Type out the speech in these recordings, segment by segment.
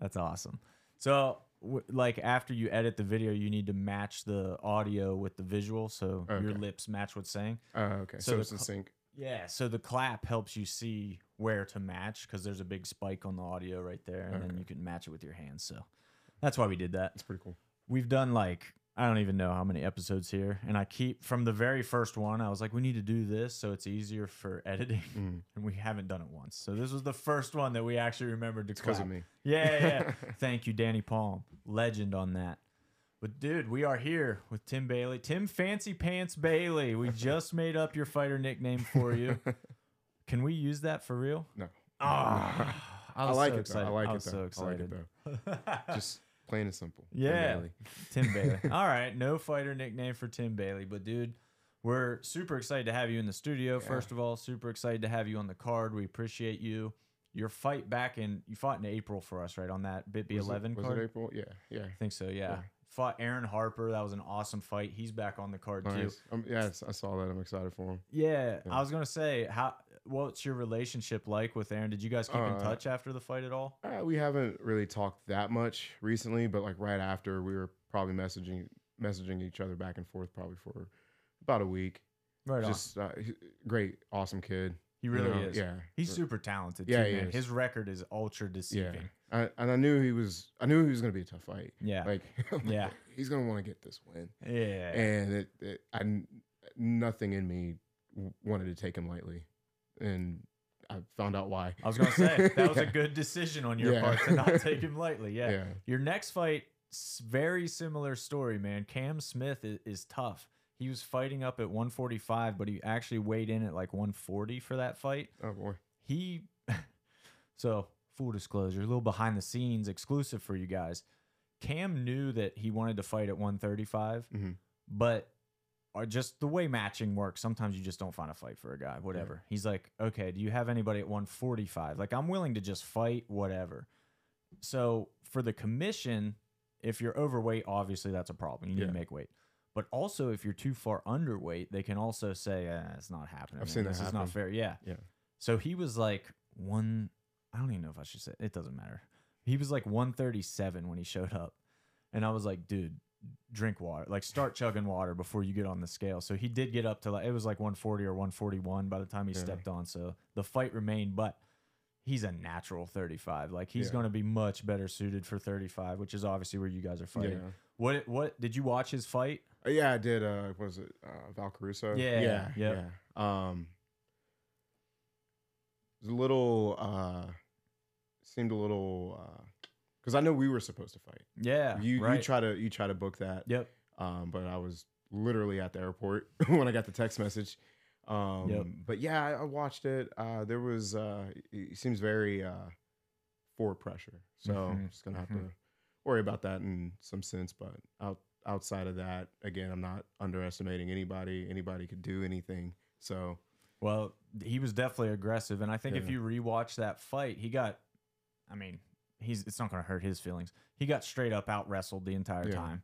That's awesome. So, w- like after you edit the video, you need to match the audio with the visual, so your lips match what's saying. Oh, okay. So So, the it's in sync. Yeah. So the clap helps you see where to match because there's a big spike on the audio right there, and then you can match it with your hands. So that's why we did that. It's pretty cool. We've done like I don't even know how many episodes here, and I keep from the very first one. I was like, we need to do this so it's easier for editing, Mm. and we haven't done it once. So this was the first one that we actually remembered to because of me. Yeah, yeah, yeah. Thank you, Danny Palm. Legend on that. But dude, we are here with Tim Bailey. Tim Fancy Pants Bailey. We just made up your fighter nickname for you. Can we use that for real? No. Ah, I, I like so it. I like I it was though. so I like excited. it though. Just plain and simple. Tim Yeah. Bailey. Tim Bailey. All right, no fighter nickname for Tim Bailey, but dude, we're super excited to have you in the studio. Yeah. First of all, super excited to have you on the card. We appreciate you. Your fight back in you fought in April for us, right? On that BitB Was it- eleven Was card. it April? Yeah. Yeah. I think so, yeah. Yeah. Fought Aaron Harper. That was an awesome fight. He's back on the card too. Nice. Um, yes, I saw that. I'm excited for him. Yeah, Yeah. I was gonna say, how what's your relationship like with Aaron? Did you guys keep in Uh, touch after the fight at all? Uh, we haven't really talked that much recently, but like right after, we were probably messaging messaging each other back and forth probably for about a week. Right. Just uh, great, awesome kid. He you really know? is. Yeah. He's super talented Yeah, too, man. is. His record is ultra Yeah. deceiving. I, and I knew he was. I knew he was gonna be a tough fight. Yeah. Like, Yeah. he's gonna want to get this win. Yeah. and it, it I nothing in me wanted to take him lightly, and I found out why. I was gonna say that was a good decision on your Yeah. part to not take him lightly. Yeah. Yeah, Your next fight, very similar story, man. Cam Smith is, is tough. He was fighting up at 145, but he actually weighed in at like 140 for that fight. oh boy, He, so full disclosure, a little behind the scenes exclusive for you guys. Cam knew that he wanted to fight at 135, Mhm. but or just the way matching works, sometimes you just don't find a fight for a guy, whatever. He's like, okay, do you have anybody at 145? Like, I'm willing to just fight, whatever. So for the commission, if you're overweight, obviously that's a problem. You need Yeah. to make weight. But also, if you're too far underweight, they can also say, eh, it's not happening. I've man. seen that This is not fair. Yeah. Yeah. So he was like one, I don't even know if I should say it doesn't matter. He was like 137 when he showed up. And I was like, dude, drink water. Like start chugging water before you get on the scale. So he did get up to like it was like 140 or 141 by the time he Yeah. stepped on. So the fight remained, but he's a natural 35. Like he's Yeah. going to be much better suited for 35, which is obviously where you guys are fighting. yeah, What what did you watch his fight? Uh, yeah. I did. Uh, was it uh, Val Caruso? Yeah, yeah, yep. yeah. Um, it was a little. Uh, seemed a little. Because I know we were supposed to fight. Yeah. you right. you try to you try to book that. Yep. um, but I was literally at the airport when I got the text message. Um, Yep. But yeah, I, I watched it. Uh, there was uh, he he seems very uh, forward pressure, so Mhm, I'm just gonna have mhm. to worry about that in some sense. But out outside of that, again, I'm not underestimating anybody. Anybody could do anything. So Well, he was definitely aggressive, and I think if Yeah. you rewatch that fight, he got. I mean, he's it's not going to hurt his feelings. He got straight up out wrestled the entire Yeah. time,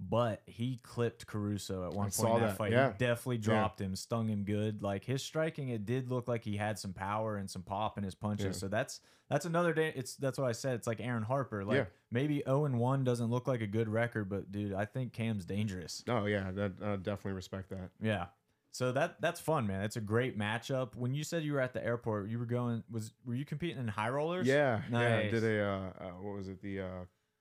but he clipped Caruso at one I point saw in that, that, fight. yeah. He definitely dropped him, stung him good. Like his striking, it did look like he had some power and some pop in his punches. Yeah. So that's that's another day. It's that's what I said. It's like Aaron Harper. Like Yeah. maybe zero and one doesn't look like a good record, but dude, I think Cam's dangerous. oh yeah, that I definitely respect that. Yeah. So that that's fun, man. It's a great matchup. When you said you were at the airport, you were going was were you competing in high rollers? Yeah, yeah. I did a uh, uh, what was it? The uh,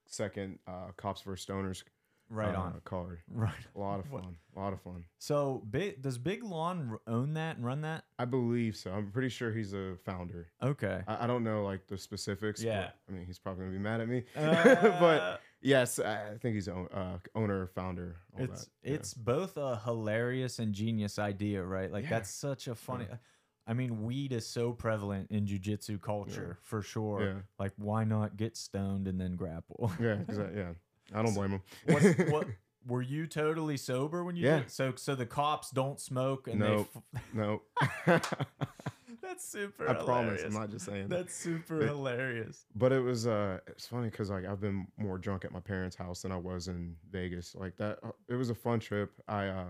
second uh, cops versus stoners Right uh, on. card. Right. A lot of What- fun. A lot of fun. So big does Big Lawn own that and run that? I believe so. I'm pretty sure he's a founder. Okay. I, I don't know like the specifics. but, Yeah. I mean, he's probably gonna be mad at me. Uh, but yes, I think he's own, uh, owner, founder. All it's that. Yeah. it's both a hilarious and genius idea, right? Like Yeah. that's such a funny I mean, weed is so prevalent in jujitsu culture for sure. Yeah. Like, why not get stoned and then grapple? yeah, exactly. Yeah, I don't blame him. What were you totally sober when you Yeah. did? So, so the cops don't smoke and Nope. they. F- no, That's super. I promise. I'm not just saying. That's super It- hilarious. But it was uh it's funny because like I've been more drunk at my parents' house than I was in Vegas. Like that uh, it was a fun trip. I uh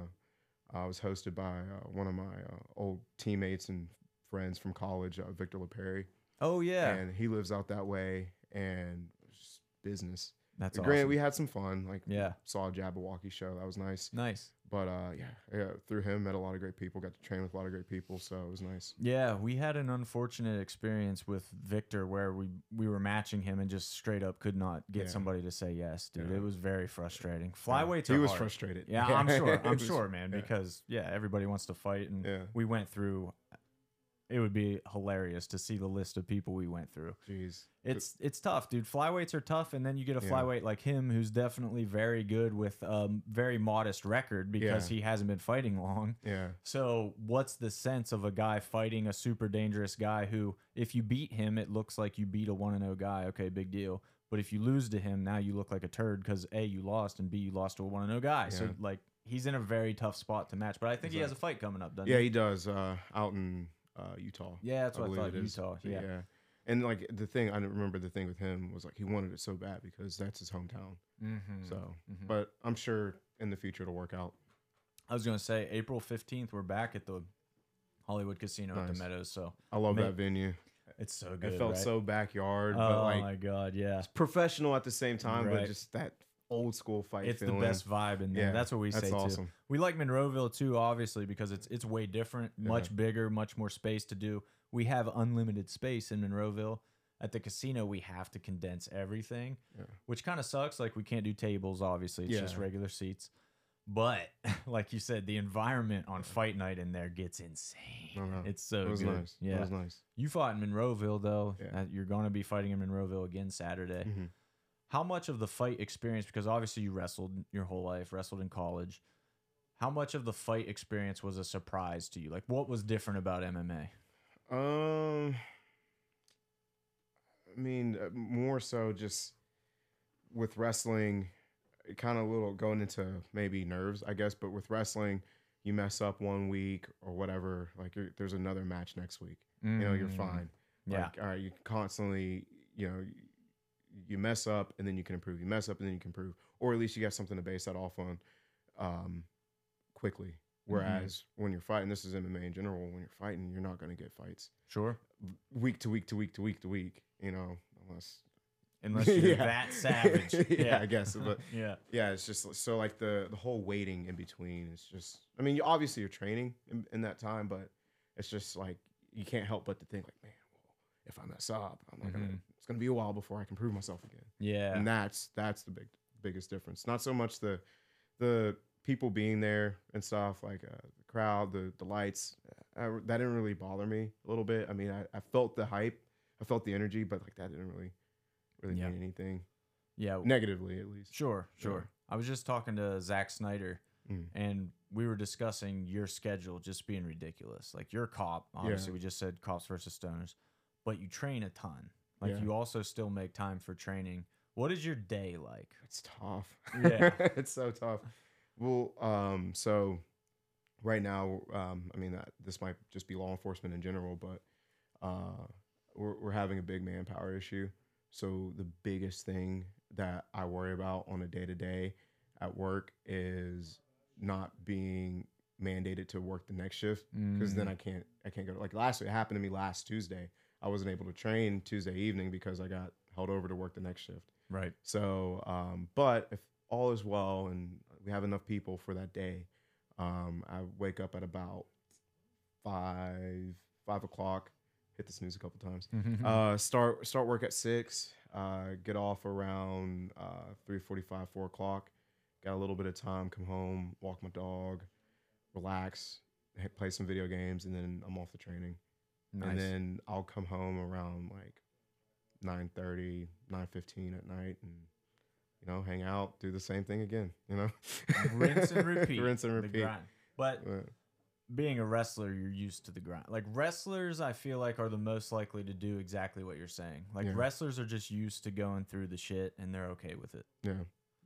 I was hosted by uh, one of my uh, old teammates and friends from college, uh, Victor LePerry, Oh yeah. and he lives out that way. And business. That's awesome. Granted, we had some fun. Like yeah, saw a Jabbawockeez show. That was nice. nice. But uh, yeah, yeah, through him, met a lot of great people. Got to train with a lot of great people, so it was nice. Yeah, we had an unfortunate experience with Victor where we we were matching him and just straight up could not get Yeah. somebody to say yes, dude. Yeah. It was very frustrating. Yeah. Flyweights He was hard. frustrated. Yeah, I'm sure. I'm was- sure, man, yeah. because yeah, everybody wants to fight and Yeah. we went through it would be hilarious to see the list of people we went through. Jeez. It's it's tough, dude. Flyweights are tough, and then you get a Yeah. flyweight like him, who's definitely very good with a very modest record because Yeah. he hasn't been fighting long. yeah. So, what's the sense of a guy fighting a super dangerous guy who, if you beat him, it looks like you beat a 1 and 0 guy? Okay, big deal. But if you lose to him, now you look like a turd because A, you lost, and B, you lost to a 1 and 0 guy. So, like, he's in a very tough spot to match. But I think he has a fight coming up, doesn't Yeah, he? he does. Uh, out in uh, Utah. Yeah, that's what I, thought. Utah. Yeah. And like the thing, I remember the thing with him was like he wanted it so bad because that's his hometown. Mm-hmm. So, Mhm. but I'm sure in the future it'll work out. I was going to say, April 15th, we're back at the Hollywood Casino at the Meadows. So, I love May- that venue. it's so good. it felt right? so backyard, Oh, but like my God. Yeah. It's professional at the same time, Right. but just that old school fight It's feeling. the best vibe in there. Yeah, that's what we That's say too. We like Monroeville too, obviously, because it's it's way different, Yeah. much bigger, much more space to do. We have unlimited space in Monroeville. At the casino, we have to condense everything, Yeah. which kind of sucks. Like we can't do tables, obviously. It's just regular seats. But like you said, the environment on fight night in there gets insane. Know. It's so It was good. nice. Yeah, It was nice. you fought in Monroeville though. Yeah. Uh, You're going to be fighting in Monroeville again Saturday. Mhm. How much of the fight experience, because obviously you wrestled your whole life, wrestled in college, how much of the fight experience was a surprise to you? Like, what was different about MMA? Um, I mean, uh, more so just with wrestling, kind of a little going into maybe nerves, I guess. But with wrestling, you mess up one week or whatever, like you're, there's another match next week. You know, you're Mm, fine. Yeah. Like, all right, you constantly, you know, you mess up and then you can improve. You mess up and then you can improve, or at least you got something to base that off on, um, quickly. Mm-hmm. Whereas when you're fighting, this is MMA in general. When you're fighting, you're not going to get fights Sure. week to week to week to week to week. You know, unless Unless you're Yeah. that savage. yeah, I guess. But yeah. yeah, it's just so like the the whole waiting in between is just. I mean, you obviously you're training in, in that time, but it's just like you can't help but to think like, man, well, if I mess up, I'm not gonna. It's gonna be a while before I can prove myself again. Yeah. And that's that's the big biggest difference. Not so much the the people being there and stuff like uh, the crowd, the the lights. Uh, that didn't really bother me a little bit. I mean, I, I felt the hype, I felt the energy, but like that didn't really really Yeah. mean anything yeah. negatively, at least. Sure. Yeah. Sure. I was just talking to Zack Snyder Mm. and we were discussing your schedule just being ridiculous. Like you're a cop, obviously. We just said cops versus stoners, but you train a ton. Like Yeah. you also still make time for training. What is your day like? It's tough. Yeah. it's so tough. Well, um, so right now, um, I mean, that this might just be law enforcement in general, but uh, we're, we're having a big manpower issue. So the biggest thing that I worry about on a day to day at work is not being mandated to work the next shift because then I can't I can't go to, like last it happened to me last Tuesday. I wasn't able to train Tuesday evening because I got held over to work the next shift. right. So, um, but if all is well and we have enough people for that day, um, I wake up at about five five o'clock, hit the snooze a couple times. Uh, start start work at six. Uh, get off around uh, three forty five, four o'clock. Got a little bit of time. Come home, walk my dog, relax, play some video games, and then I'm off the training nice. and then I'll come home around like 9:30, 9:15 at night, and you know, hang out, do the same thing again. You know, rinse and repeat. rinse and repeat. But Uh, being a wrestler, you're used to the grind. Like wrestlers, I feel like are the most likely to do exactly what you're saying. Like Yeah. wrestlers are just used to going through the shit and they're okay with it. yeah,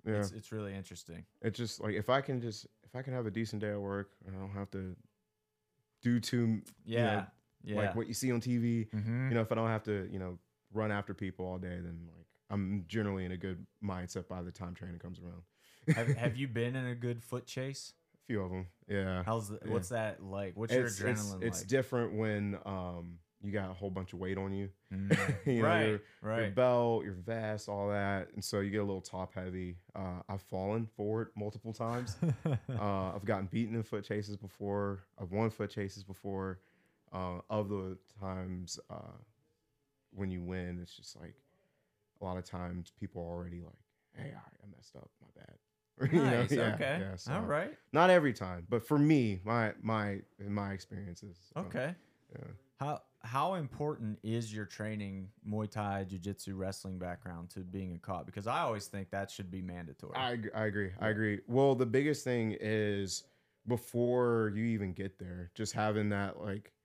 yeah. It's It's, really interesting. It's just like if I can just if I can have a decent day at work, I don't have to do too Yeah. know, yeah. like what you see on TV. Mhm. You know, if I don't have to, you know, run after people all day, then like I'm generally in a good mindset by the time training comes around. have, have you been in a good foot chase? a few of them, yeah. How's the, Yeah. what's that like? What's your it's, adrenaline it's, it's like? different when um you got a whole bunch of weight on you. Mm. You know, right, your- Your right. belt, your vest, all that, and so you get a little top heavy. Uh, I've fallen for it multiple times. uh, I've gotten beaten in foot chases before. I've won foot chases before. Uh, of the times uh, when you win, it's just like a lot of times people are already like, "Hey, I, I messed up. My bad." You know? nice. Yeah, okay. yeah, so- All right. Not every time, but for me, my my in my experiences. uh, Okay. yeah. How how important is your training Muay Thai, Jiu Jitsu, wrestling background to being a cop? Because I always think that should be mandatory. I, ag- I agree. I agree. Well, the biggest thing is before you even get there, just having that like I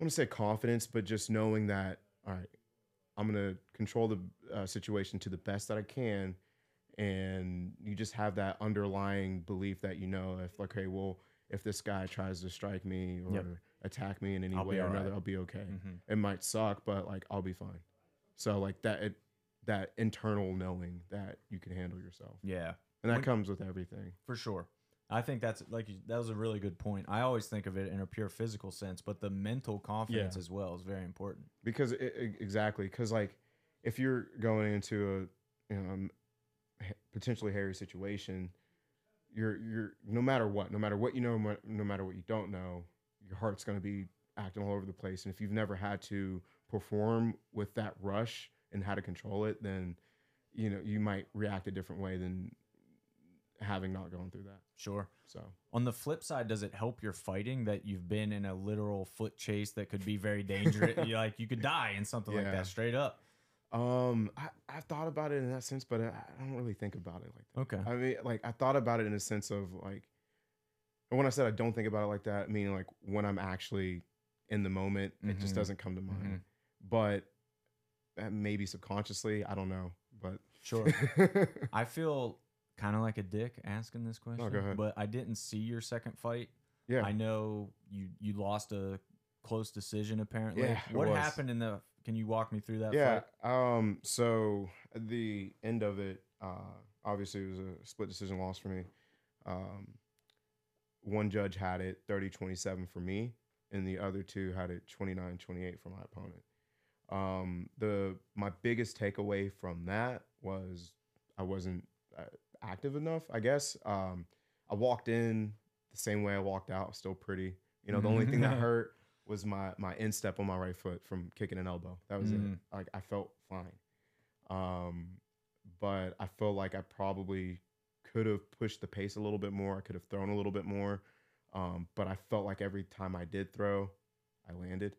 want to say confidence, but just knowing that all right, I'm gonna control the uh, situation to the best that I can, and you just have that underlying belief that you know if like, okay, well, if this guy tries to strike me or Yep. attack me in any I'll way or all another, right. I'll be okay. Mhm. It might suck, but like I'll be fine. So like that, it, that internal knowing that you can handle yourself, Yeah, and that When- comes with everything. for sure. I think that's like that was a really good point. I always think of it in a pure physical sense, but the mental confidence Yeah. as well is very important. because it, it- exactly because like if you're going into a you know um, h- potentially hairy situation you're you're no matter what no matter what you know mo- no matter what you don't know your heart's going to be acting all over the place and if you've never had to perform with that rush and how to control it then you know you might react a different way than having not gone through that Sure. so On the flip side, does it help your fighting that you've been in a literal foot chase that could be very dangerous? you like you could die in something like that straight up. um I, i've thought about it in that sense but i, I don't really think about it like that Okay. I mean, like I thought about it in a sense of like, and when I said I don't think about it like that, meaning like when I'm actually in the moment, it just Mhm. doesn't come to mind. But uh, maybe subconsciously, I don't know. But Sure. I feel kind of like a dick asking this question. go ahead. But I didn't see your second fight. yeah, I know you you lost a close decision apparently. Yeah, what happened in the can you walk me through that yeah. fight? Um. So the end of it, uh, obviously it was a split decision loss for me. Um, one judge had it 30-27 for me, and the other two had it 29-28 for my opponent. Um, the my biggest takeaway from that was I wasn't uh, active enough. I guess um, I walked in the same way I walked out, still pretty. You know, the only thing that hurt was my my instep on my right foot from kicking an elbow. That was Mm. it. Like I felt fine. Um, but I feel like I probably could have pushed the pace a little bit more. I could have thrown a little bit more. Um, but I felt like every time I did throw, I landed.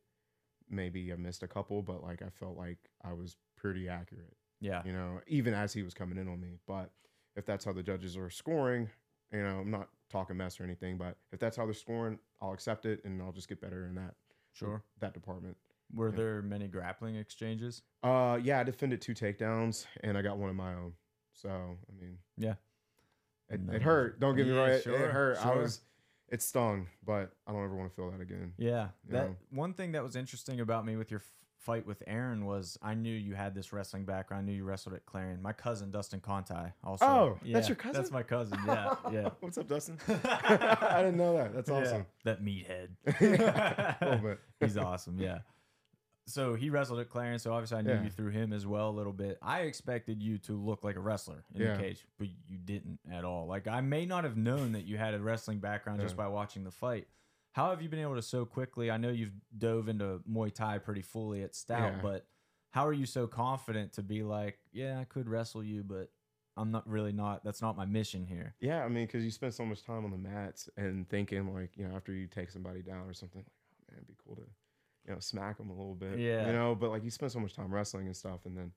Maybe I missed a couple, but like I felt like I was pretty accurate, Yeah. you know, even as he was coming in on me. But if that's how the judges are scoring, you know, I'm not talking mess or anything, but if that's how they're scoring, I'll accept it and I'll just get better in that Sure. that department. Were Yeah. there many grappling exchanges? Uh, yeah, I defended two takedowns and I got one of my own. So I mean, Yeah. it, No. it hurt. Don't get me Yeah, wrong, it, sure, it hurt. I was, it stung, but I don't ever want to feel that again. Yeah. That Yeah. one thing that was interesting about me with your fight with Aaron was I knew you had this wrestling background. I knew you wrestled at Clarion. My cousin Dustin Conti also. Oh, yeah, that's your cousin? That's my cousin. Yeah. Yeah. What's up, Dustin? I didn't know that. That's Yeah, awesome. That meathead. Yeah, a little bit. He's awesome. Yeah. So he wrestled at Clarion. so obviously I knew Yeah. you through him as well a little bit. I expected you to look like a wrestler in Yeah. the cage, but you didn't at all. Like I may not have known that you had a wrestling background just by watching the fight. How have you been able to so quickly? I know you've dove into Muay Thai pretty fully at Stout, Yeah. but how are you so confident to be like, yeah, I could wrestle you, but I'm not really not. That's not my mission here. Yeah, I mean, because you spend so much time on the mats and thinking like, you know, after you take somebody down or something, like, oh man, it'd be cool to, you know, smack them a little bit. Yeah. You know, but like you spend so much time wrestling and stuff, and then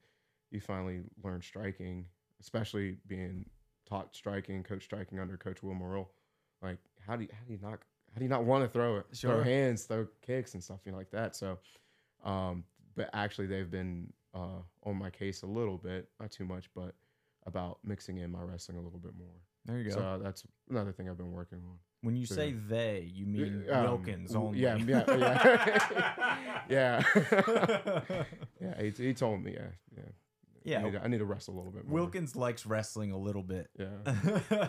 you finally learn striking, especially being taught striking, coach striking under Coach Will Morrill. Like, how do you how do you not how do you not want to throw it, throw hands, throw kicks and stuff, you know, like that. So, um, but actually they've been uh on my case a little bit, not too much, but about mixing in my wrestling a little bit more. There you go. So that's another thing I've been working on. when you so- say they, you mean Um, Wilkins only. Yeah, yeah, yeah. yeah. yeah, he, he told me, yeah, yeah. Yeah. I need, to, I need to wrestle a little bit more. Wilkins likes wrestling a little bit. Yeah.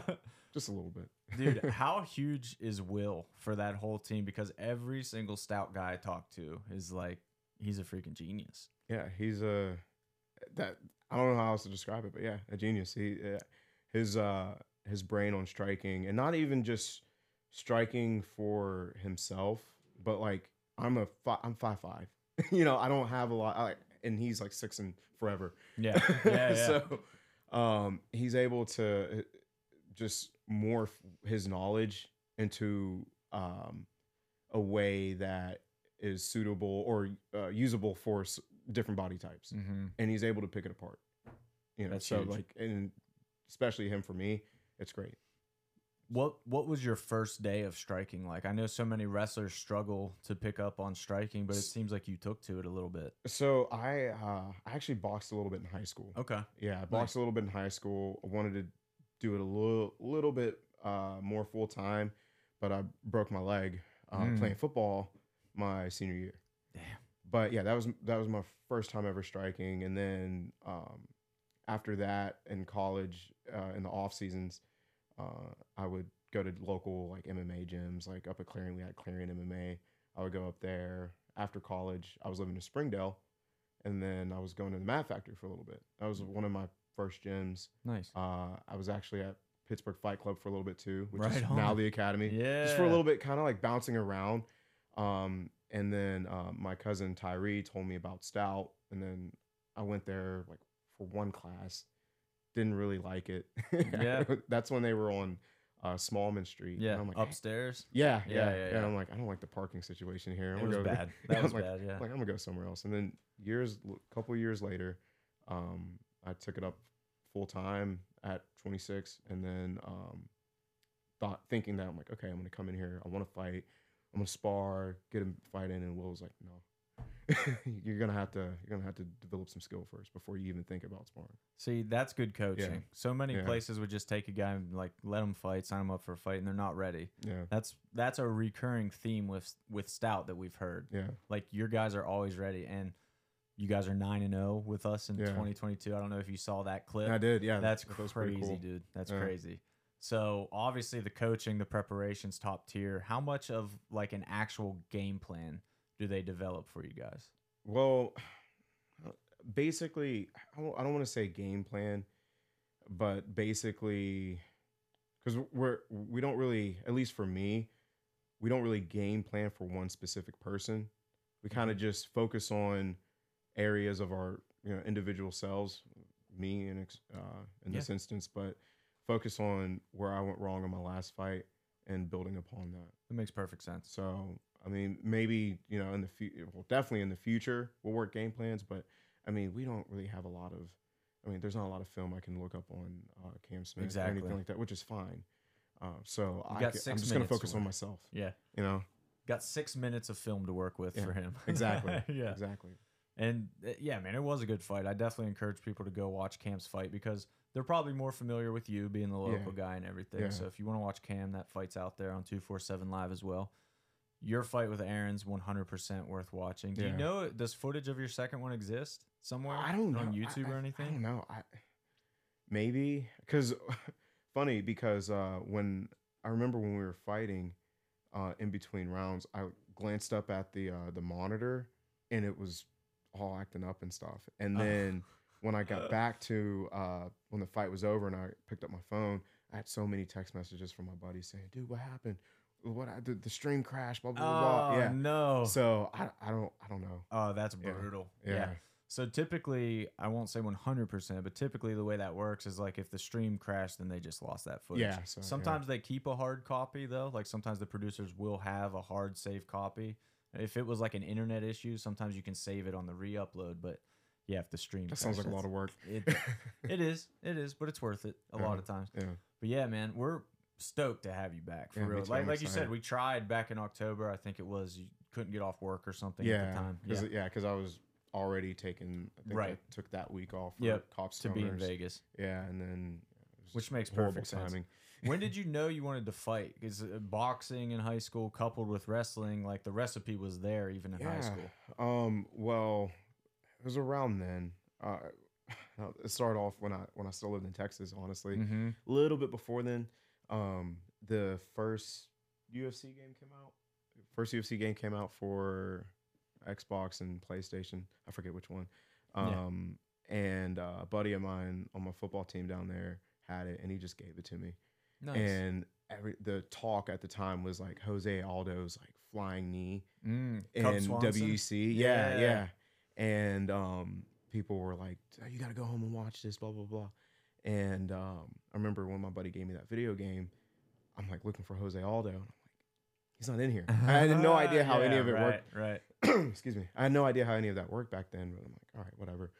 Just a little bit. Dude, how huge is Will for that whole team? Because every single stout guy I talk to is like, he's a freaking genius. Yeah, he's a that I don't know how else to describe it, but yeah, a genius. He uh, his uh his brain on striking, and not even just striking for himself, but like I'm a fi- I'm five five. you know, I don't have a lot, I, and he's like six and forever. Yeah. Yeah. yeah. so um, he's able to uh, just morph his knowledge into um, a way that is suitable or uh, usable for s- different body types, Mhm. and he's able to pick it apart. You know, That's so huge. like, and especially him for me, it's great. What What was your first day of striking like? I know so many wrestlers struggle to pick up on striking, but it seems like you took to it a little bit. So I uh, I actually boxed a little bit in high school. Okay. Yeah, I boxed a little bit in high school. I wanted to do it a little little bit uh, more full time, but I broke my leg uh, Mm. playing football my senior year. Damn. But yeah, that was that was my first time ever striking, and then um, after that in college uh, in the off seasons, uh, I would go to local like MMA gyms, like up at Clarion. We had Clarion MMA. I would go up there after college. I was living in Springdale, and then I was going to the Mad Factory for a little bit. That was one of my first gyms. Nice. Uh, I was actually at Pittsburgh Fight Club for a little bit too, which Right is on. now the Academy. Yeah. Just for a little bit, kind of like bouncing around. Um, and then uh, my cousin Tyree told me about Stout, and then I went there like for one class. Didn't really like it. Yeah. that's when they were on uh, Smallman Street. Yeah. I'm like, Upstairs. yeah, Yeah, yeah, yeah, yeah. And I'm like, I don't like the parking situation here. I'm It was go bad. That was like, bad. Yeah. like I'm gonna go somewhere else. And then years, a couple years later, um, I took it up full time at 26, and then um, thought thinking that I'm like, okay, I'm gonna come in here. I want to fight. I'm gonna spar, get a fight in. And Will was like, no, you're gonna have to, you're gonna have to develop some skill first before you even think about sparring. See, that's good coaching. So many Yeah. places would just take a guy and like let him fight, sign him up for a fight, and they're not ready. Yeah, That's that's a recurring theme with with Stout that we've heard. yeah, Like your guys are always ready, and you guys are nine and zero with us in Yeah. 2022. I don't know if you saw that clip. I did. Yeah, That's that pretty crazy, cool. dude. That's Yeah. crazy. So obviously the coaching, the preparation's top tier. How much of like an actual game plan do they develop for you guys? Well, basically, I don't, I don't want to say game plan, but basically, because we're we don't really, at least for me, we don't really game plan for one specific person. We kind of mm-hmm. just focus on areas of our you know individual selves, me in uh, in this instance, but focus on where I went wrong in my last fight and building upon that. It makes perfect sense. So I mean, maybe you know, in the future, well, definitely in the future, we'll work game plans. But I mean, we don't really have a lot of. I mean, there's not a lot of film I can look up on uh, Cam Smith or anything like that, which is fine. Uh, so I, i'm just gonna focus on myself. Yeah. You know, Got six minutes of film to work with Yeah, for him. exactly, yeah. exactly. And uh, yeah, man, it was a good fight. I definitely encourage people to go watch Cam's fight because they're probably more familiar with you being the local guy and everything. Yeah. So if you want to watch Cam, that fight's out there on 247 Live as well. Your fight with Aaron's 100% worth watching. Do you Yeah. know, does footage of your second one exist somewhere? I don't know On YouTube I- or I anything? don't know. I maybe because funny because uh, when I remember when we were fighting uh, in between rounds, I glanced up at the uh, the monitor and it was all acting up and stuff. And then when I got back to uh, when the fight was over and I picked up my phone, I had so many text messages from my buddies saying, "Dude, what happened? What I, the, the stream crashed? Blah blah blah." Oh. Yeah. no. So I, I don't I don't know. oh, that's Yeah. brutal. Yeah. So typically, I won't say 100%, but typically the way that works is like if the stream crashed, then they just lost that footage. Yeah, so, yeah. sometimes they keep a hard copy though. Like sometimes the producers will have a hard save copy. If it was like an internet issue, sometimes you can save it on the re-upload. But yeah, if the stream That sounds like a lot of work. It, it is, it is, but it's worth it a lot uh-huh. of times. Yeah. But yeah, man, we're stoked to have you back for Yeah, real. too. Like I'm like you said, we tried back in October. I think it was you couldn't get off work or something yeah, at the time. Cause, Yeah, yeah, because I was already taking. I think I Right. took that week off. For Yep, Cops to be in Vegas. Yeah, and then Which makes perfect sense. When did you know you wanted to fight? Because boxing in high school coupled with wrestling, like the recipe was there even in high school. Um. Well, it was around then. Uh, it started off when I when I still lived in Texas. Honestly, Mm-hmm. a little bit before then. Um, the first UFC game came out. First UFC game came out for Xbox and PlayStation. I forget which one. Yeah. Um, and uh, a buddy of mine on my football team down there had it, and he just gave it to me. Nice. And every the talk at the time was like Jose Aldo's like flying knee mm, and? WEC. Yeah, Yeah. yeah. And um, people were like, "Oh, "You got to go home and watch this." Blah blah blah. And um, I remember when my buddy gave me that video game, I'm like looking for Jose Aldo, and I'm like, "He's not in here." I had no idea how any of it right, worked. Right. Excuse me. I had no idea how any of that worked back then. But I'm like, "All right, whatever."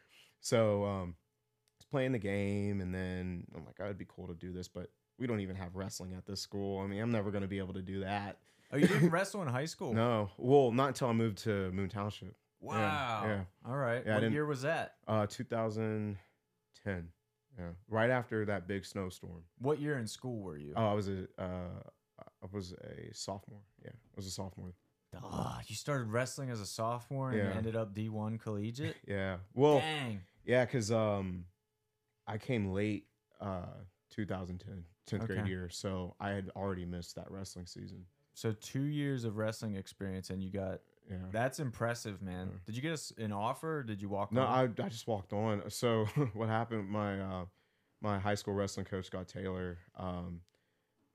So um, I was playing the game, and then I'm like, "Oh, it'd be cool to do this," but we don't even have wrestling at this school. I mean, I'm never going to be able to do that. Oh, you didn't wrestle in high school? No, well, not until I moved to Moon Township. Wow. yeah. All right. Yeah, what year was that? Uh, 2010. Yeah, right after that big snowstorm. What year in school were you? Oh, I was a uh, I was a sophomore. Yeah, I was a sophomore. Ah, you started wrestling as a sophomore and you Yeah. ended up D1 collegiate? Yeah. Well, Dang. yeah, because um, I came late uh 2010, 10th grade year, so I had already missed that wrestling season. So two years of wrestling experience and you got Yeah. that's impressive, man. Yeah. Did you get us an offer or did you walk No, on? I, I just walked on. So what happened? My uh, my high school wrestling coach, Scott Taylor. Um,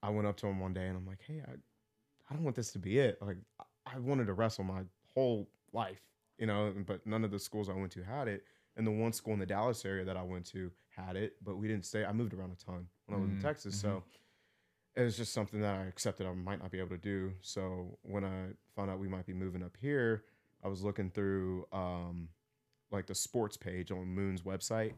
I went up to him one day and I'm like, hey, I, I don't want this to be it. Like I wanted to wrestle my whole life, you know, but none of the schools I went to had it. And the one school in the Dallas area that I went to had it, but we didn't stay. I moved around a ton when I was in Mm, Texas, so it was just something that I accepted I might not be able to do. So when I found out we might be moving up here, I was looking through um, like the sports page on Moon's website,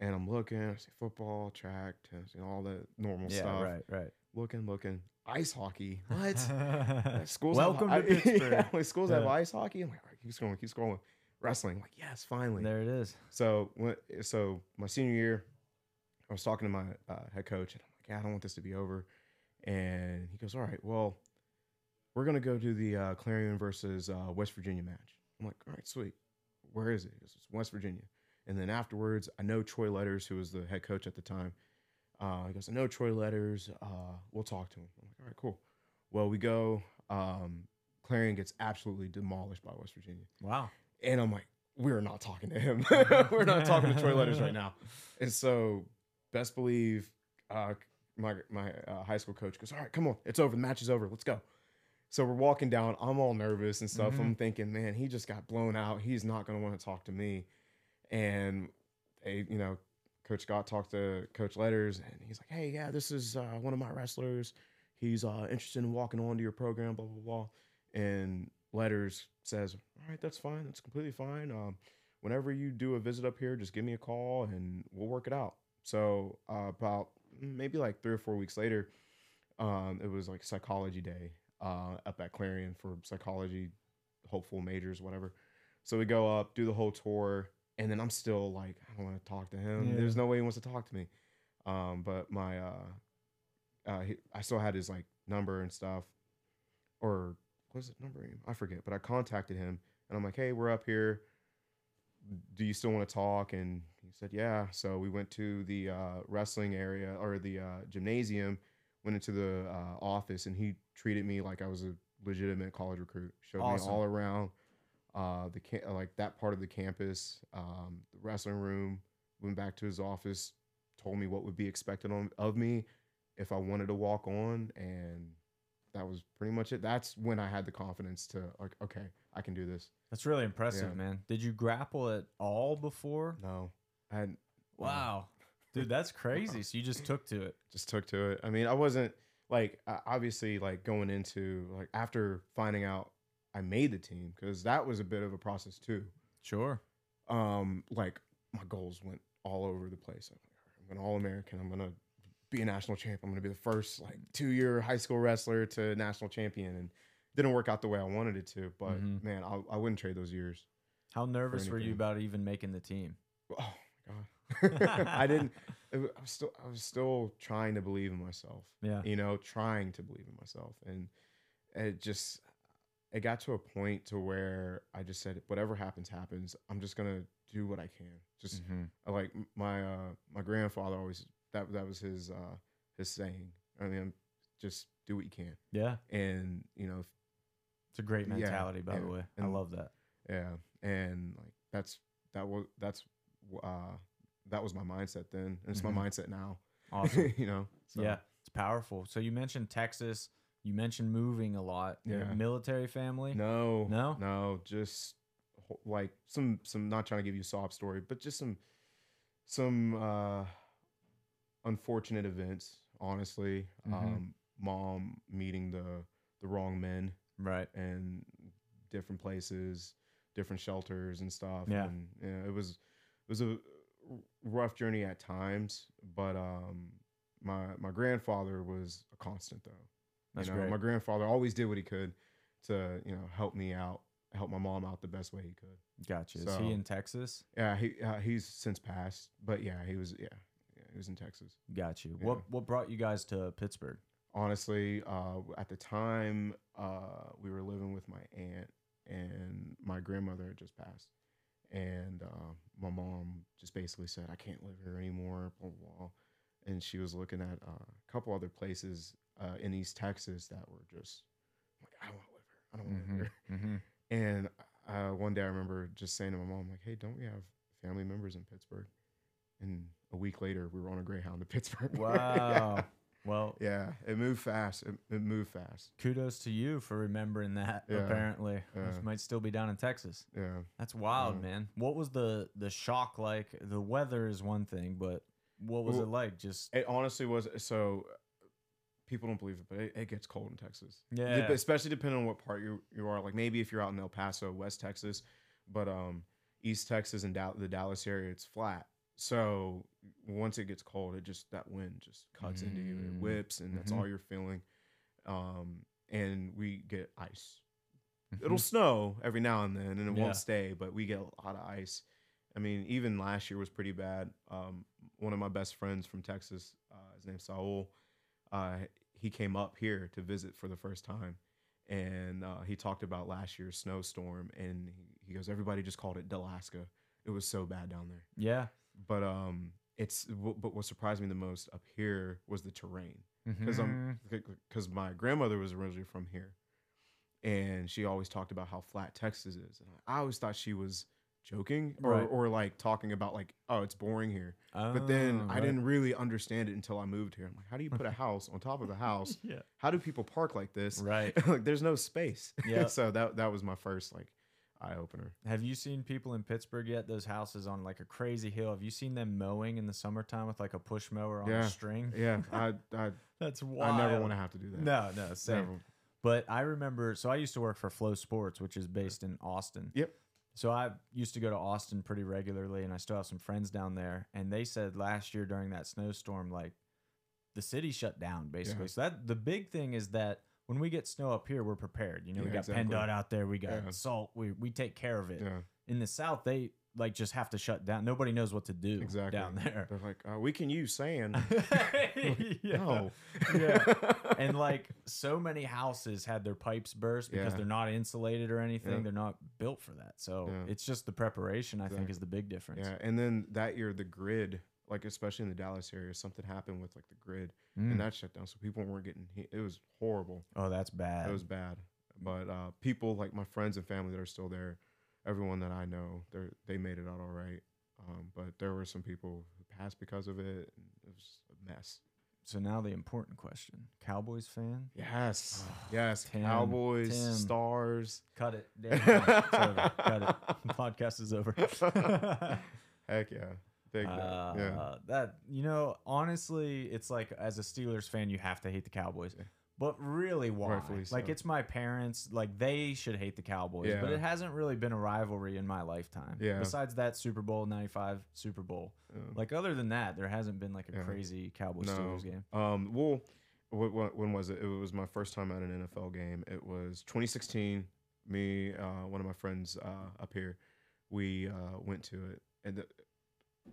and I'm looking, I see football, track, tennis, you know, all the normal yeah, stuff. right, right. Looking, looking, ice hockey. What? Schools Welcome have, to I- Pittsburgh. yeah, like schools have ice hockey. I'm like, all right, keep scrolling, keep scrolling. Wrestling, like yes, finally. there it is. So when, so my senior year, I was talking to my uh, head coach, and I'm like, yeah, I don't want this to be over. And he goes, all right, well, we're gonna go to the uh, Clarion versus uh, West Virginia match. I'm like, all right, sweet. Where is it? He goes, it's West Virginia. And then afterwards, I know Troy Letters, who was the head coach at the time. Uh, he goes, I know Troy Letters. Uh, we'll talk to him. I'm like, all right, cool. Well, we go. Um, Clarion gets absolutely demolished by West Virginia. Wow. And I'm like, we're not talking to him. we're not talking to Troy Letters right now. And so, best believe, uh, my my uh, high school coach goes, all right, come on, it's over. The match is over. Let's go. So we're walking down. I'm all nervous and stuff. Mhm. I'm thinking, man, he just got blown out. He's not going to want to talk to me. And they, you know, Coach Scott talked to Coach Letters, and he's like, hey, yeah, this is uh, one of my wrestlers. He's uh, interested in walking on to your program, blah blah blah. And Letters says, all right, that's fine. That's completely fine. Um, whenever you do a visit up here, just give me a call and we'll work it out. So uh, about maybe like three or four weeks later, um, it was like psychology day uh, up at Clarion for psychology, hopeful majors, whatever. So we go up, do the whole tour, and then I'm still like, I don't want to talk to him. Yeah. There's no way he wants to talk to me. Um, but my, uh, uh, he, I still had his like number and stuff, or was it number? I forget. But I contacted him, and I'm like, hey, we're up here. Do you still want to talk? And he said, yeah. So we went to the uh, wrestling area or the uh, gymnasium, went into the uh, office, and he treated me like I was a legitimate college recruit. Showed Awesome. me all around uh, the ca- like that part of the campus, um, the wrestling room. Went back to his office, told me what would be expected on, of me if I wanted to walk on, and that was pretty much it. That's when I had the confidence to like, okay, I can do this. That's really impressive, Yeah. man. Did you grapple at all before? No, I had Wow. Dude, that's crazy. So you just took to it. just took to it. I mean, I wasn't like uh, obviously like going into like after finding out I made the team because that was a bit of a process too. Sure. Um, like my goals went all over the place. I'm like, I'm an All American. I'm gonna be a national champ. I'm gonna be the first like two year high school wrestler to national champion, and didn't work out the way I wanted it to. But Mhm. man, I, I wouldn't trade those years. How nervous were you about even making the team? Oh my god, I didn't. it I was still I was still trying to believe in myself. Yeah. you know, trying to believe in myself, and it just it got to a point to where I just said, whatever happens, happens. I'm just gonna do what I can. Just Mhm. Like my uh my grandfather always that that was his uh his saying I mean, just do what you can, Yeah. and you know, It's a great Yeah, mentality, by the yeah, way. I love that. yeah, and like that's that was that's uh that was my mindset then, and it's Mhm. my mindset now. Awesome. you know, so, Yeah, it's powerful. So you mentioned Texas. You mentioned moving a lot. Yeah. Military family. No, No? no, just like some some not trying to give you a sob story, but just some some uh unfortunate events. Honestly, Mhm. um, mom meeting the the wrong men Right. and different places, different shelters and stuff. Yeah. and yeah, it was it was a rough journey at times, but um, my my grandfather was a constant though. That's you know, great. my grandfather always did what he could to you know help me out, help my mom out the best way he could. Gotcha. Is so- he in Texas? Yeah, he uh, he's since passed, but yeah, he was yeah, he was in Texas. Got you. Yeah. What What brought you guys to Pittsburgh? Honestly, uh, at the time, uh, we were living with my aunt, and my grandmother had just passed, and uh, my mom just basically said, "I can't live here anymore." Blah blah. blah. And she was looking at uh, a couple other places uh, in East Texas that were just like, I don't want to live here. I don't want to live here. Mm-hmm. And uh, one day I remember just saying to my mom, like, hey, don't we have family members in Pittsburgh? And week later, we were on a Greyhound to Pittsburgh. Wow. Well, yeah. it moved fast. It, it moved fast. kudos to you for remembering that. Yeah. Apparently, Yeah. Might still be down in Texas. Yeah. That's wild, Yeah. man. What was the the shock like? The weather is one thing, but what was Well, it like? Just It honestly was. So people don't believe it, but it, it gets cold in Texas. Yeah. Especially depending on what part you, you are. Like maybe if you're out in El Paso, West Texas, but um, East Texas and Dal- the Dallas area, it's flat. So once it gets cold, it just that wind just cuts into you. It Mm. whips, and that's Mhm. all you're feeling. Um, and we get ice. Mhm. It'll snow every now and then, and it Yeah. won't stay, but we get a lot of ice. I mean, even last year was pretty bad. Um, one of my best friends from Texas, uh, his name's Saul, uh, he came up here to visit for the first time. And uh, he talked about last year's snowstorm, and he, he goes, Everybody just called it Dalaska. It was so bad down there. yeah. But um, it's but what surprised me the most up here was the terrain because I'm Mhm. because my grandmother was originally from here, and she always talked about how flat Texas is, and I always thought she was joking or Right. or like talking about like oh it's boring here, but then Oh, I didn't really understand it until I moved here. I'm like, how do you put a house on top of a house? Yeah. How do people park like this? Right. like there's no space. Yeah. so that that was my first like eye opener. Have you seen people in Pittsburgh yet? Those houses on like a crazy hill. Have you seen them mowing in the summertime with like a push mower on Yeah. a string? Yeah, I I, That's wild. I never want to have to do that. No, no, same. Never. But I remember, so I used to work for FloSports, which is based in Austin. Yep. So I used to go to Austin pretty regularly, and I still have some friends down there. And they said last year during that snowstorm, like the city shut down basically. Yeah. So that the big thing is that when we get snow up here, we're prepared. You know, we got exactly. PennDOT out there, we got Yeah. salt, we we take care of it. Yeah, In the South, they like just have to shut down. Nobody knows what to do exactly. down there. They're like, uh, we can use sand. yeah. No. Yeah. and like so many houses had their pipes burst because Yeah. they're not insulated or anything. Yeah. They're not built for that. So Yeah. it's just the preparation, I think, is the big difference. Yeah, and then that year the grid, like especially in the Dallas area, something happened with like the grid, Mm. and that shut down. So people weren't getting. Heat. It was horrible. oh, that's bad. It was bad. But uh, people like my friends and family that are still there, everyone that I know, they they made it out all right. Um, but there were some people who passed because of it. And it was a mess. so now the important question: Cowboys fan? Yes, yes. Tim, Cowboys, Tim. stars. Cut it. Damn, it's over. Cut it. Podcast is over. Heck yeah, Uh, yeah. That you know, honestly, it's like as a Steelers fan, you have to hate the Cowboys. Yeah. But really, why? Rightfully Like so. it's my parents. Like they should hate the Cowboys. But it hasn't really been a rivalry in my lifetime. Yeah. Besides that Super Bowl '95 Super Bowl. yeah. Like other than that, there hasn't been like a Yeah. crazy Cowboys No. Steelers game. Um, well, when was it? It was my first time at an NFL game. It was 2016. Me, uh, one of my friends uh, up here, we uh, went to it, and the,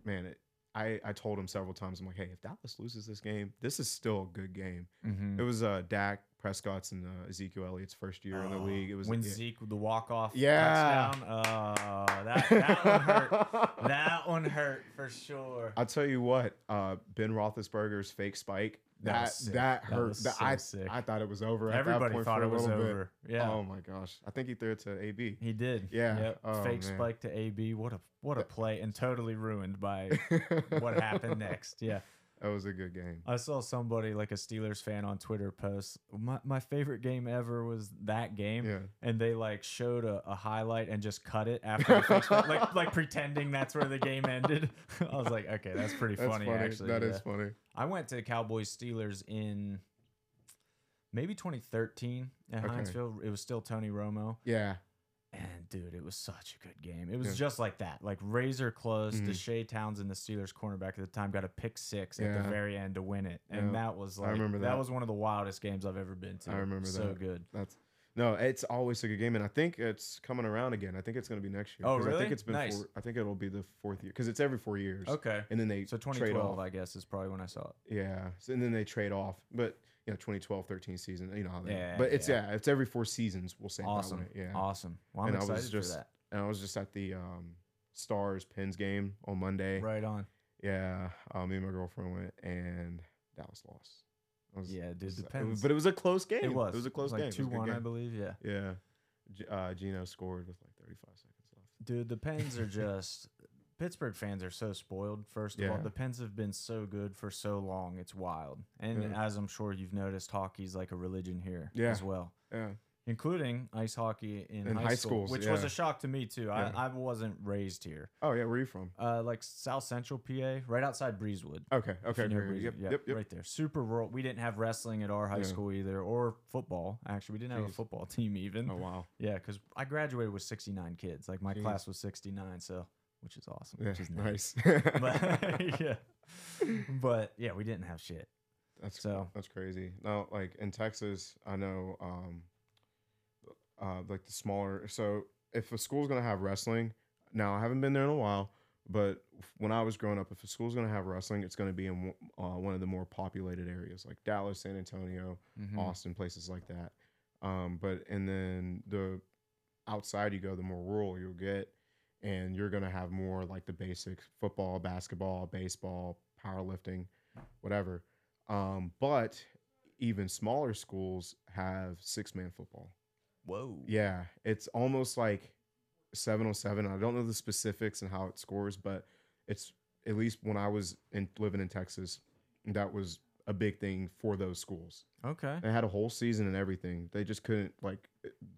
man, it, I I told him several times. I'm like, hey, if Dallas loses this game, this is still a good game. Mm-hmm. It was uh, Dak Prescott's and uh, Ezekiel Elliott's first year in the league. It was when yeah. Zeke the walk off Yeah. touchdown. Oh, that that one hurt. That one hurt for sure. I'll tell you what, uh, Ben Roethlisberger's fake spike That that was that hurt. was That- so I sick. I thought it was over. Everybody thought it was little bit. over. Yeah. Oh my gosh. I think he threw it to AB. He did. Yeah. Yep. Oh, Fake man. spike to AB. What a what a play and totally ruined by what happened next. Yeah. That was a good game. I saw somebody like a Steelers fan on Twitter post my, my favorite game ever was that game. Yeah. And they like showed a, a highlight and just cut it after the spike, like like pretending that's where the game ended. I was like, okay, that's pretty That's funny, funny. actually. That is yeah. funny. I went to Cowboys Steelers in maybe 2013 at Okay. Heinz Field. It was still Tony Romo. Yeah. Dude, it was such a good game. It was Yeah. just like that, like razor close. Mhm. Deshea Townsend, the Steelers cornerback at the time, got a pick six at the very end to win it, and Yeah. that was like remember that. that. was one of the wildest games I've ever been to. I remember that. so that. good. That's no, it's always a good game, and I think it's coming around again. I think it's going to be next year. Oh, 'cause I really? think it's been. Nice. Four, I think it'll be the fourth year because it's every four years. Okay, And then they so trade 2012, off. I guess, is probably when I saw it. Yeah. So, and then they trade off, but you know, 2012, 13 season. You know how they. Yeah, but it's yeah. yeah. it's every four seasons. We'll say. that Awesome, way, Yeah. awesome. Well, I'm And I was excited just- for that. And I was just at the um, Stars Pens game on Monday. Right on. Yeah. Uh, me and my girlfriend went, and Dallas lost. Was- Yeah, it dude, was- was- Pens- but it was a close game. It was. It was a close like game. Was Two one, I believe. Yeah. Yeah. G- uh, Geno scored with like 35 seconds left. Dude, the Pens are just Pittsburgh fans are so spoiled. First of all, the Pens have been so good for so long; it's wild. And Yeah. as I'm sure you've noticed, hockey's like a religion here Yeah. as well, Yeah. Including ice hockey in, In high, high school, schools, which was a shock to me too. Yeah. I, I wasn't raised here. Oh yeah. Where are you from? Uh, like South Central PA, right outside Breezewood. Okay. Okay. you know Breezewood. Yep. Yeah, Yep. Yep. right there. Super rural. We didn't have wrestling at our high Yeah. school either, or football. Actually, we didn't have a football team even. Oh wow. Yeah, because I graduated with 69 kids. Like my Jeez. class was 69, so which is awesome. Yeah. Which is nice. Nice. But yeah, but yeah, we didn't have shit. That's So That's crazy. Now, like in Texas, I know, um, uh, like the smaller. So if a school's gonna have wrestling, now I haven't been there in a while, but when I was growing up, if a school's gonna have wrestling, it's gonna be in uh, one of the more populated areas, like Dallas, San Antonio, mhm. Austin, places like that. Um, but and then the outside you go, the more rural you'll get, and you're gonna have more like the basics: football, basketball, baseball, powerlifting, whatever. Um, but even smaller schools have six man football. Whoa. Yeah, it's almost like seven on seven. I don't know the specifics and how it scores, but it's at least when I was in living in Texas, that was a big thing for those schools. Okay. They had a whole season and everything. They just couldn't like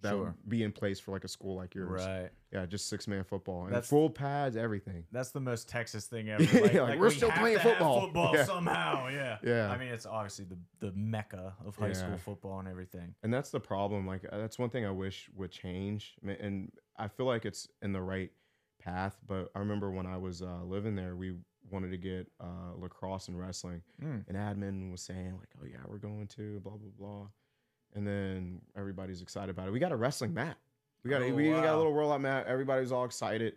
that Sure. would be in place for like a school like yours. Right. Yeah, just six man football and That's- full pads, everything. That's the most Texas thing ever. Yeah, Like, like, like, we're we still playing football. football Yeah. somehow. Yeah. Yeah. I mean, it's obviously the the mecca of high school football and everything. And that's the problem. Like uh, that's one thing I wish would change. And I feel like it's in the right path. But I remember when I was uh, living there, we wanted to get uh, lacrosse and wrestling, Mm. and admin was saying like, "Oh yeah, we're going to blah blah blah," and then everybody's excited about it. We got a wrestling mat. We got a, Oh, we even got a little rollout mat. Everybody was all excited.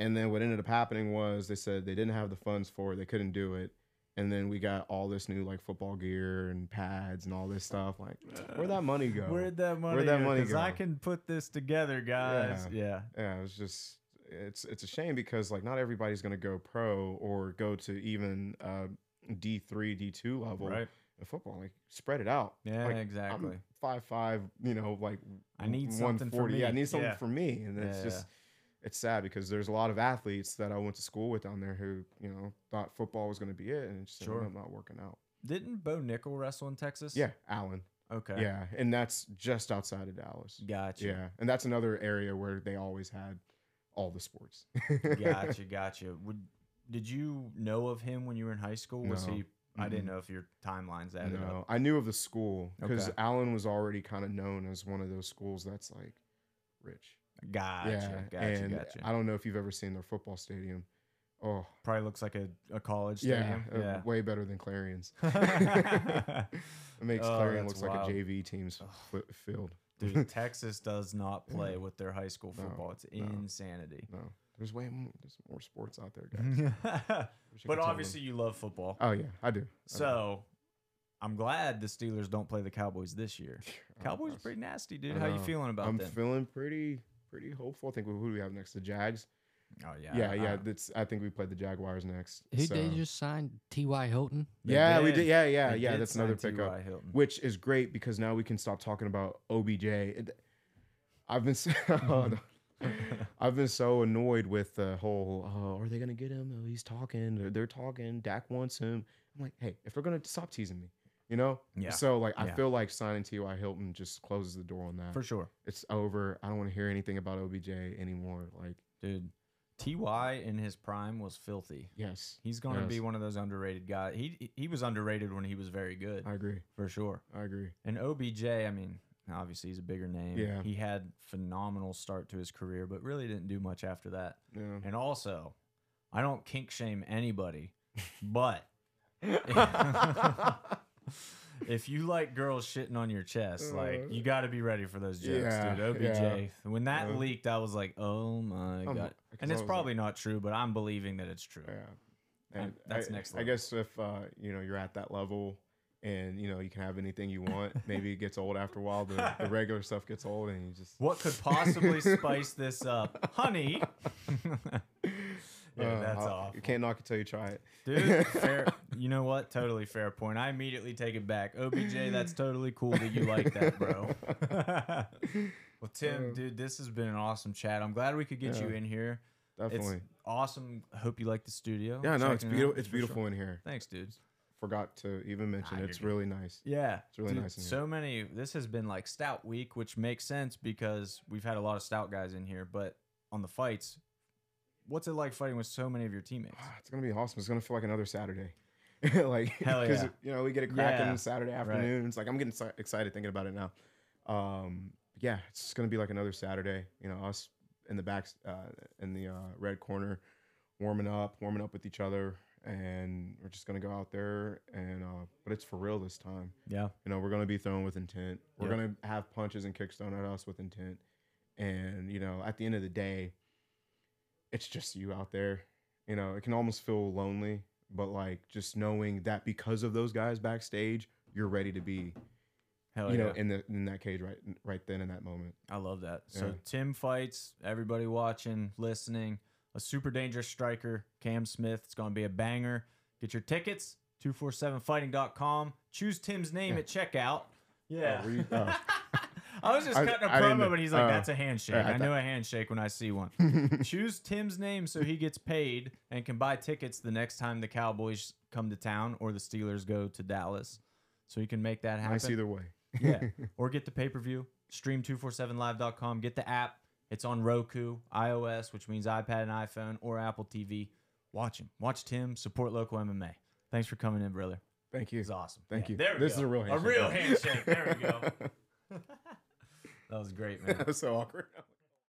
And then what ended up happening was they said they didn't have the funds for it. They couldn't do it. And then we got all this new like football gear and pads and all this stuff. Like, where'd that money go? Where'd that money? Where'd that go? money 'Cause I can put this together, guys. Yeah. yeah, it was just it's it's a shame because like not everybody's gonna go pro or go to even uh, D three D two level Right. in football. Like spread it out. Yeah. Like, exactly. I'm five five, you know, like I need one something for forty. Yeah, I me. need something Yeah. for me, and it's Yeah, just it's sad because there's a lot of athletes that I went to school with down there who you know thought football was gonna be it, and it just Sure. not working out. Didn't Bo Nickal wrestle in Texas? Yeah, Allen. Okay. Yeah, and that's just outside of Dallas. Gotcha. Yeah, and that's another area where they always had all the sports. gotcha. Gotcha. Would did you know of him when you were in high school? Was No. he? I didn't know if your timelines added No, up. I knew of the school because Okay. Allen was already kind of known as one of those schools that's like rich. Gotcha. yeah, Gotcha. and gotcha. I don't know if you've ever seen their football stadium. Oh, Probably looks like a, a college yeah, stadium. uh, way better than Clarion's. It makes Oh, Clarion wild. like a JV team's field. Dude, Texas does not play Yeah. with their high school No, football. It's no. insanity. No, there's way more, there's more sports out there, guys. But obviously, you love football. oh yeah, I do. I do. So I'm glad the Steelers don't play the Cowboys this year. Oh, Cowboys are pretty nasty, dude. How you feeling about that? I'm them? feeling pretty pretty hopeful. I think who do we have next? The Jags. Oh yeah. Yeah, yeah. I- That's. I think we played the Jaguars next. Who so- they just signed? T.Y. Hilton. They Yeah, we did. did. Yeah, yeah, They yeah. That's another sign pickup, which is great because now we can stop talking about OBJ. It- I've been so, I've been so annoyed with the whole. Oh, are they gonna get him? Oh, he's talking. They're, they're talking. Dak wants him. I'm like, hey, if they're gonna stop teasing me, you know. Yeah. So like, I Yeah. feel like signing T.Y. Hilton just closes the door on that. For sure. it's over. I don't want to hear anything about OBJ anymore. Like, Dude, Ty in his prime was filthy. yes, He's going to be one of those underrated guys. He he was underrated when he was very good, I agree. for sure. I agree. And OBJ, I mean, obviously he's a bigger name. Yeah. He had phenomenal start to his career, but really didn't do much after that. Yeah. And also, I don't kink shame anybody, but if you like girls shitting on your chest, like you got to be ready for those jokes, Yeah, dude. OBJ. yeah. When that Yeah. leaked, I was like, oh my Um, god. because And I it's was probably not true, but I'm believing that it's true. Yeah. And that's I, next I level. guess if uh, you know you're at that level and you know you can have anything you want, maybe it gets old after a while. The, the regular stuff gets old, and you just What could possibly spice this up, honey? yeah, uh, that's I'll- awful. You can't knock it till you try it. Dude, fair. You know what? Totally fair point. I immediately take it back. OBJ, that's totally cool that you like that, bro. well, Tim, dude, this has been an awesome chat. I'm glad we could get you in here. Definitely. It's awesome. Hope you like the studio. yeah, no, it's it beautiful. It's beautiful sure. in here. Thanks, dudes. Forgot to even mention it's good. really nice. Yeah, It's really dude, nice in here. So many. This has been like stout week, which makes sense because we've had a lot of stout guys in here. But on the fights, what's it like fighting with so many of your teammates? It's gonna be awesome. It's gonna feel like another Saturday. like, Hell yeah. you know we get a cracking Yeah, Saturday afternoon. It's like I'm getting si- excited thinking about it now. Um, yeah, it's gonna be like another Saturday. You know, us in the back, uh, in the uh, red corner, warming up, warming up with each other, and we're just gonna go out there and. Uh, but it's for real this time. Yeah, You know, we're gonna be throwing with intent. We're Yep. gonna have punches and kicks thrown at us with intent. And you know, at the end of the day, it's just you out there. You know, it can almost feel lonely, but like just knowing that because of those guys backstage, you're ready to be, hell you yeah. know, in the in that cage right right then in that moment. I love that. So Yeah. Tim fights, everybody watching, listening. A super dangerous striker, Cam Smith. It's going to be a banger. Get your tickets, 247fighting.com. Choose Tim's name Yeah. at checkout. Yeah. Oh, were you- oh. I was just I- cutting a I promo, but he's like, Oh. that's a handshake. I I know a handshake when I see one. Choose Tim's name so he gets paid and can buy tickets the next time the Cowboys come to town or the Steelers go to Dallas. So he can make that happen nice either way. yeah. Or get the pay per view. Stream 247live.com. Get the app. It's on Roku, iOS, which means iPad and iPhone, or Apple TV. Watch him. Watch Tim. Support local MMA. Thanks for coming in, brother. Thank you. It's awesome. Thank Yeah, you. There we This go. is a real handshake. A real handshake. There we go. That was great, man. that was so awkward.